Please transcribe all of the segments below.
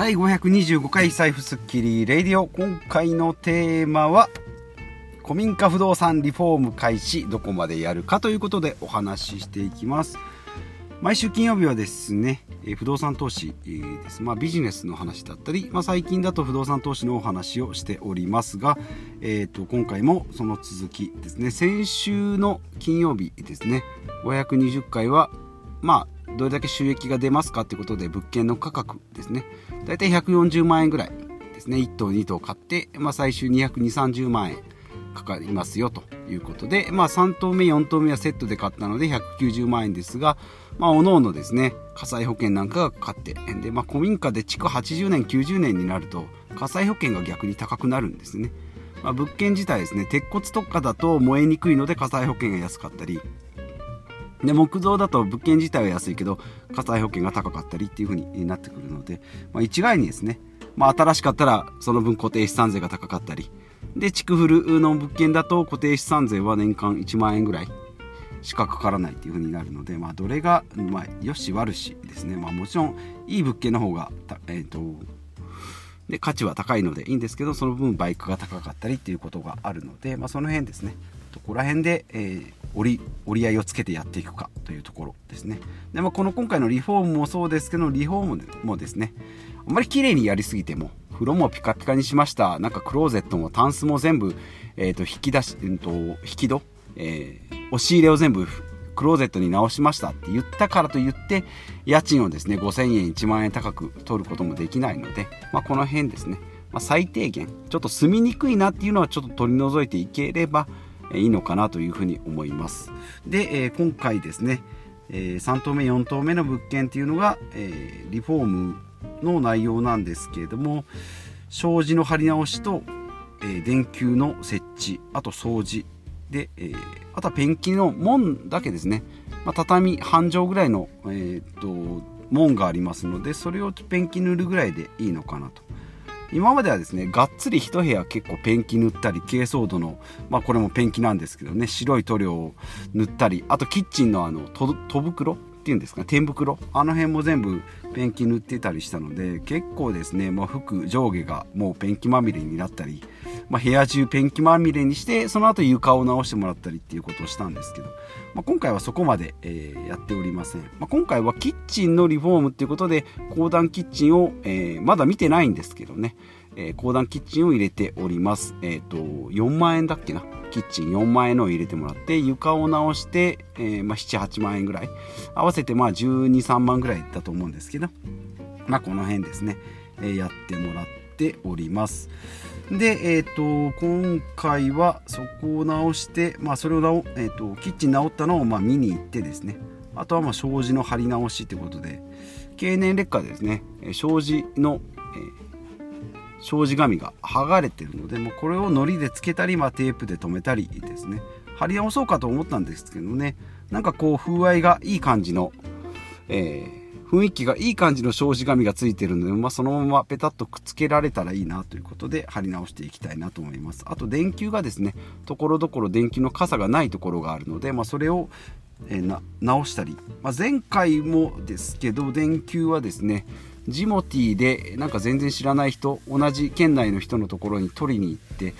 第525回財布スッキリレイディオ。今回のテーマは古民家不動産リフォーム開始どこまでやるかということでお話ししていきます。毎週金曜日はですね不動産投資です、まあ、ビジネスの話だったり、まあ、最近だと不動産投資のお話をしておりますが、えー、と今回もその続きですね。先週の金曜日ですね。520回はまあどれだけ収益が出ますかということで物件の価格ですね。大体140万円ぐらいですね。1棟2棟買って、まあ、最終22030万円かかりますよということで、まあ、3棟目4棟目はセットで買ったので190万円ですが、まあ、おのおのですね火災保険なんかがかかってで、まあ、古民家で築80年90年になると火災保険が逆に高くなるんですね、まあ、物件自体ですね鉄骨特化だと燃えにくいので火災保険が安かったりで木造だと物件自体は安いけど火災保険が高かったりっていう風になってくるので、まあ、一概にですね、まあ、新しかったらその分固定資産税が高かったりで築古の物件だと固定資産税は年間1万円ぐらいしかかからないっていう風になるので、まあ、どれが、まあ、よし悪しですね、まあ、もちろんいい物件の方がえーとで価値は高いのでいいんですけどその分バイクが高かったりっていうことがあるので、まあ、その辺ですね。どこら辺で、えー、折り折り合いをつけてやっていくかというところですね。で、まあ、この今回のリフォームもそうですけどリフォームもですねあんまり綺麗にやりすぎても風呂もピカピカにしました。なんかクローゼットもタンスも全部、えー、と引き出し、えー、と引き戸、えー、押し入れを全部クローゼットに直しました。って言ったからといって家賃をですね5000円1万円高く取ることもできないので、まあ、この辺ですね、まあ、最低限ちょっと住みにくいなっていうのはちょっと取り除いていければいいのかなというふうに思います。で、え、今回ですね、え、3棟目4棟目の物件っていうのが、え、リフォームの内容なんですけれども障子の張り直しと、え、電球の設置あと掃除で、え、あとはペンキの門だけですね、まあ、畳半畳ぐらいの、えー、っと門がありますのでそれをペンキ塗るぐらいでいいのかなと。今まではですねがっつり一部屋結構ペンキ塗ったり珪藻土のまあこれもペンキなんですけどね白い塗料を塗ったりあとキッチンのあの戸袋っていうんですか天袋？あの辺も全部ペンキ塗ってたりしたので結構ですね、まあ、服上下がもうペンキまみれになったり、まあ、部屋中ペンキまみれにしてその後床を直してもらったりっていうことをしたんですけど、まあ、今回はそこまで、えー、やっておりません、まあ、今回はキッチンのリフォームっていうことで公団キッチンを、えー、まだ見てないんですけどね、えー、公団キッチンを入れております。えっ、と4万円だっけな？キッチン4万円のを入れてもらって床を直して、えー、まあ、78万円ぐらい。合わせてまあ123万ぐらいだと思うんですけど。まあこの辺ですね、えー、やってもらっております。で、えっ、ー、と今回はそこを直して、まあ、それを直、えーと、キッチン直ったのをまあ見に行ってですね。あとはまあ障子の張り直しということで。経年劣化ですね。障子の、障子紙が剥がれてるのでもうこれを糊でつけたり、まあ、テープで留めたりですね。貼り直そうかと思ったんですけどね。なんかこう風合いがいい感じの、えー、雰囲気がいい感じの障子紙がついてるので、まあ、そのままペタッとくっつけられたらいいなということで貼り直していきたいなと思います。あと電球がですねところどころ電球の傘がないところがあるので、まあ、それをえー、直したり、まあ、前回もですけど電球はですねジモティーでなんか全然知らない人同じ県内の人のところに取りに行って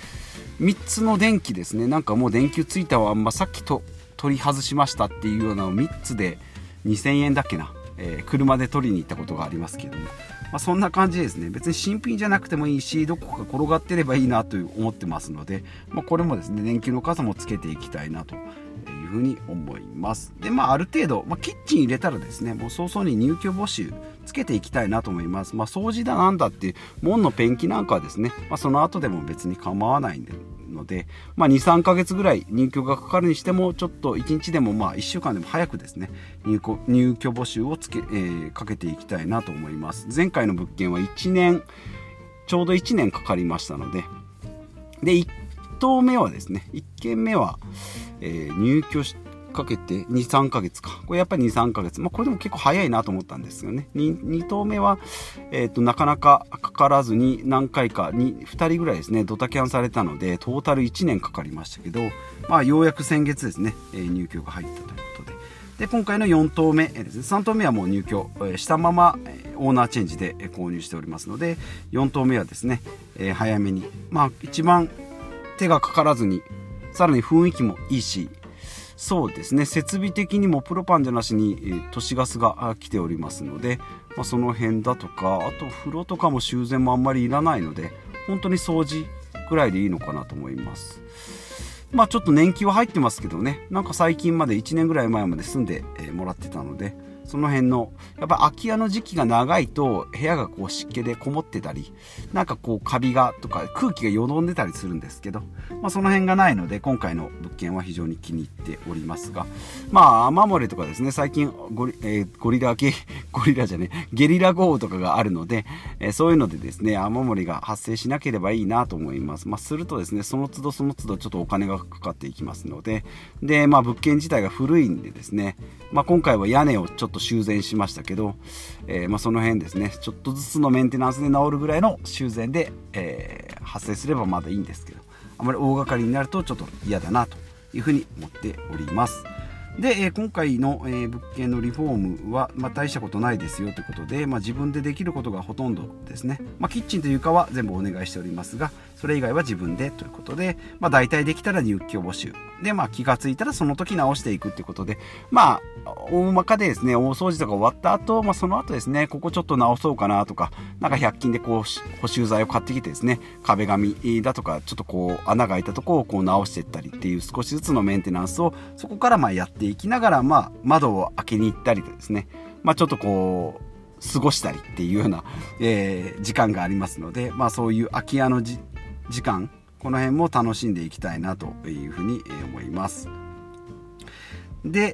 3つの電気ですね。なんかもう電球ついたわ、ま、さっきと取り外しましたっていうようなのを3つで2000円だっけな、えー、車で取りに行ったことがありますけども、まあ、そんな感じですね。別に新品じゃなくてもいいしどこか転がってればいいなと思ってますので、まあ、これもですね電球の傘もつけていきたいなというふうに思います。でまあある程度、まあ、キッチン入れたらですねもう早々に入居募集つけていきたいなと思います。まあ掃除だなんだって門のペンキなんかはですね、まあ、その後でも別に構わないんでので、まあ、23ヶ月ぐらい入居がかかるにしてもちょっと1日でもまあ1週間でも早くですね入居入居募集をつけ、えー、かけていきたいなと思います。前回の物件は1年ちょうど1年かかりましたのでで1棟目はですね1軒目は、えー、入居してかけて23ヶ月か。これやっぱり23ヶ月、まあ、これでも結構早いなと思ったんですよね。2, 2頭目は、えーと、なかなかかからずに何回か 2, 2人ぐらいですねドタキャンされたのでトータル1年かかりましたけど、まあ、ようやく先月ですね、えー、入居が入ったということで、で今回の4棟目ですね。3棟目はもう入居えしたままオーナーチェンジで購入しておりますので4棟目はですねえ早めに。まあ一番手がかからずにさらに雰囲気もいいしそうですね。設備的にもプロパンじゃなしに都市ガスが来ておりますので、まあ、その辺だとかあと風呂とかも修繕もあんまりいらないので本当に掃除ぐらいでいいのかなと思います。まあちょっと年季は入ってますけどね。なんか最近まで1年ぐらい前まで住んでもらってたのでその辺のやっぱ空き家の時期が長いと部屋がこう湿気でこもってたりなんかこうカビがとか空気がよどんでたりするんですけど、まあ、その辺がないので今回の物件は非常に気に入っておりますがまあ雨漏れとかですね最近ゴリ,、えー、ゴリラゲ ゴリラじゃねゲリラ豪雨とかがあるので、えー、そういうのでですね雨漏りが発生しなければいいなと思います、まあ、するとですねその都度その都度ちょっとお金がかかっていきますのでで、まあ、物件自体が古いんでですね、まあ、今回は屋根をちょっと修繕しましたけど、えー、まあ、その辺ですね。ちょっとずつのメンテナンスで治るぐらいの修繕で、えー、発生すればまだいいんですけどあまり大掛かりになるとちょっと嫌だなというふうに思っております。で、え、今回の、え物件のリフォームは、まあ、大したことないですよということで、まあ、自分でできることがほとんどですね、まあ、キッチンと床は全部お願いしておりますがそれ以外は自分でということで、まあ、大体できたら入居募集。で、まあ、気がついたらその時直していくっていうことでまあ大まかでですね大掃除とか終わった後、まあその後ですねここちょっと直そうかなとかなんか100均でこう補修剤を買ってきてですね壁紙だとかちょっとこう穴が開いたとこをこう直していったりっていう少しずつのメンテナンスをそこからまあやっていきながら、まあ、窓を開けに行ったりとですね、まあ、ちょっとこう過ごしたりっていうような、えー、時間がありますので、まあ、そういう空き家の時間この辺も楽しんでいきたいなというふうに思います。で、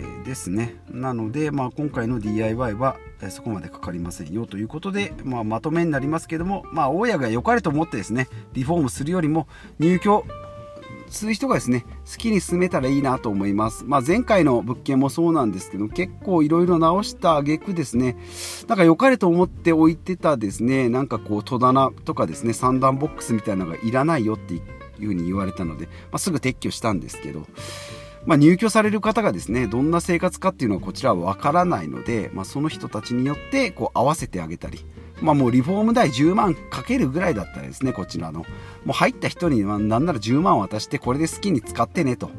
えー、ですね。なので、まあ、今回の DIY はそこまでかかりませんよということで、まあ、まとめになりますけども、まあ、大家が良かれと思ってですね、リフォームするよりも入居する人がですね好きに進めたらいいなと思います、まあ、前回の物件もそうなんですけど結構いろいろ直した挙句ですね。なんか良かれと思って置いてたですねなんかこう戸棚とかですね三段ボックスみたいなのがいらないよっていうふうに言われたので、まあ、すぐ撤去したんですけどまあ、入居される方がですねどんな生活かっていうのはこちらはわからないので、まあ、その人たちによってこう合わせてあげたりまあもうリフォーム代10万かけるぐらいだったらですね、こちらの。もう入った人にはなんなら10万渡してこれで好きに使ってねと。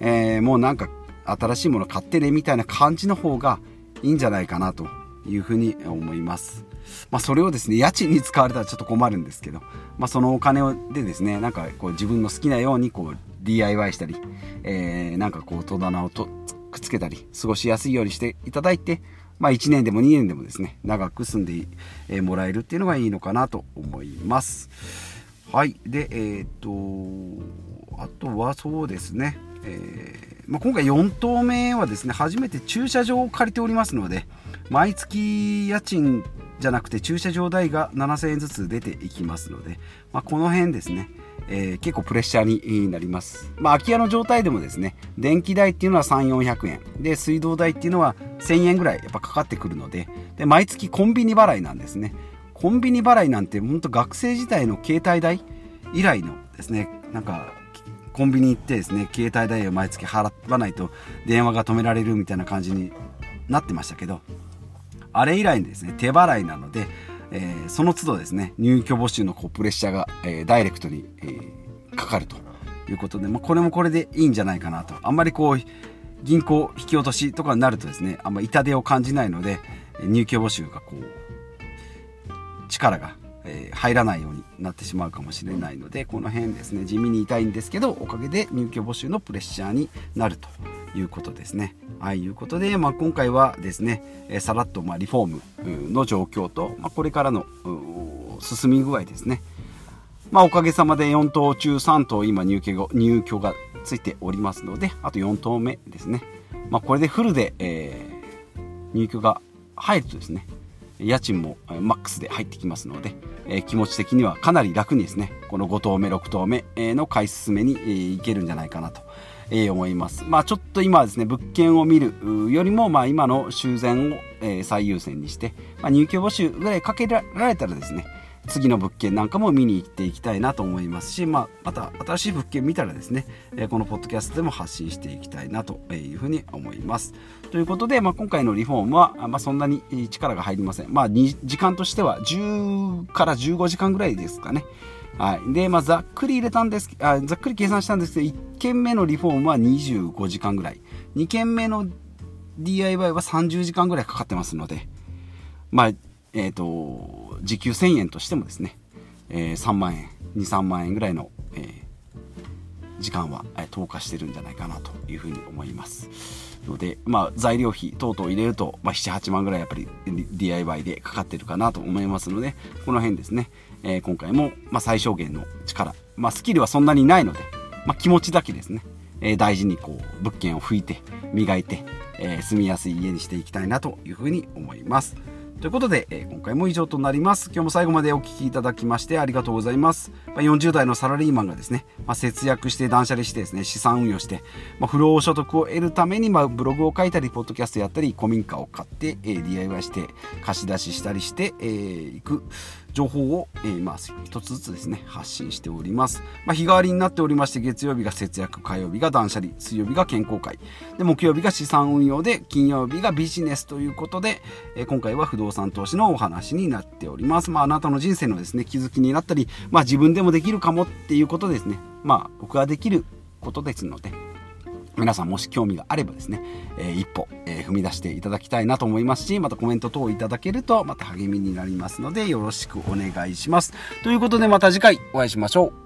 えー、もうなんか新しいもの買ってねみたいな感じの方がいいんじゃないかなというふうに思います。まあそれをですね、家賃に使われたらちょっと困るんですけど、まあそのお金でですね、なんかこう自分の好きなようにこう DIY したり、えー、なんかこう戸棚をとくっつけたり、過ごしやすいようにしていただいて、まあ、1年でも2年でもですね長く住んでもらえるっていうのがいいのかなと思います。はい。でえー、とあとはそうですね、えー、まあ、今回4棟目はですね初めて駐車場を借りておりますので毎月家賃じゃなくて駐車場代が7000円ずつ出ていきますので、まあ、この辺ですね。えー、結構プレッシャーになります。まあ、空き家の状態でもですね、電気代っていうのは3、400円。で、水道代っていうのは1000円ぐらいやっぱかかってくるので、で、毎月コンビニ払いなんですね。コンビニ払いなんて本当学生時代の携帯代以来のですね、なんか、コンビニ行ってですね、携帯代を毎月払わないと電話が止められるみたいな感じになってましたけど、あれ以来ですね、手払いなので、えー、その都度ですね入居募集のこうプレッシャーが、えー、ダイレクトに、えー、かかるということで、まあ、これもこれでいいんじゃないかなと。あんまりこう銀行引き落としとかになるとですねあんま痛手を感じないので入居募集がこう力が、えー、入らないようになってしまうかもしれないのでこの辺ですね地味に痛いんですけどおかげで入居募集のプレッシャーになると。いうことですね。はい、いうことで、まあ、今回はですね、えさらっとまリフォームの状況と、まあ、これからの進み具合ですね。まあ、おかげさまで4棟中3棟今入居入居がついておりますので、あと4棟目ですね。まあ、これでフルで、えー、入居が入るとですね、家賃もマックスで入ってきますので、えー、気持ち的にはかなり楽にですね、この5棟目、6棟目の買い進めに、えー、いけるんじゃないかなとえー、思います。まあちょっと今はですね、物件を見るよりも、まあ今の修繕を、えー、最優先にして、まあ、入居募集ぐらいかけられたらですね、次の物件なんかも見に行っていきたいなと思いますし、まあ、また新しい物件見たらですね、えこのポッドキャストでも発信していきたいなというふうに思います。ということで、まあ、今回のリフォームは、まあ、そんなに力が入りません。まあ、時間としては10から15時間ぐらいですかね。はい。で、まあ、ざっくり入れたんですあ、ざっくり計算したんですけど、1件目のリフォームは25時間ぐらい。2件目の DIY は30時間ぐらいかかってますので、まあ、えっ、ー、と、時給1000円としてもですね、えー、3万円、2、3万円ぐらいの、えー、時間は、え投下してるんじゃないかなというふうに思います。ので、まあ、材料費等々入れると、まあ、7、8万ぐらいやっぱり DIY でかかってるかなと思いますので、この辺ですね、えー、今回も、まあ、最小限の力、まあ、スキルはそんなにないので、まあ、気持ちだけですね、えー、大事にこう、物件を拭いて、磨いて、えー、住みやすい家にしていきたいなというふうに思います。ということで、えー、今回も以上となります。今日も最後までお聴きいただきましてありがとうございます。まあ、40代のサラリーマンがですね、まあ、節約して断捨離してですね、資産運用して、まあ、不労所得を得るために、まあ、ブログを書いたり、ポッドキャストやったり、古民家を買って、えー、DIY して、貸し出ししたりして、えー、いく。情報を、えー、まあ、一つずつですね、発信しております。まあ、日替わりになっておりまして、月曜日が節約、火曜日が断捨離、水曜日が健康会、で、木曜日が資産運用で、金曜日がビジネスということで、えー、今回は不動産投資のお話になっております。まあ、あなたの人生のですね、気づきになったり、まあ、自分でもできるかもっていうことですね。まあ、僕はできることですので、皆さんもし興味があればですね、えー、一歩、えー、踏み出していただきたいなと思いますし、またコメント等いただけるとまた励みになりますのでよろしくお願いします。ということでまた次回お会いしましょう。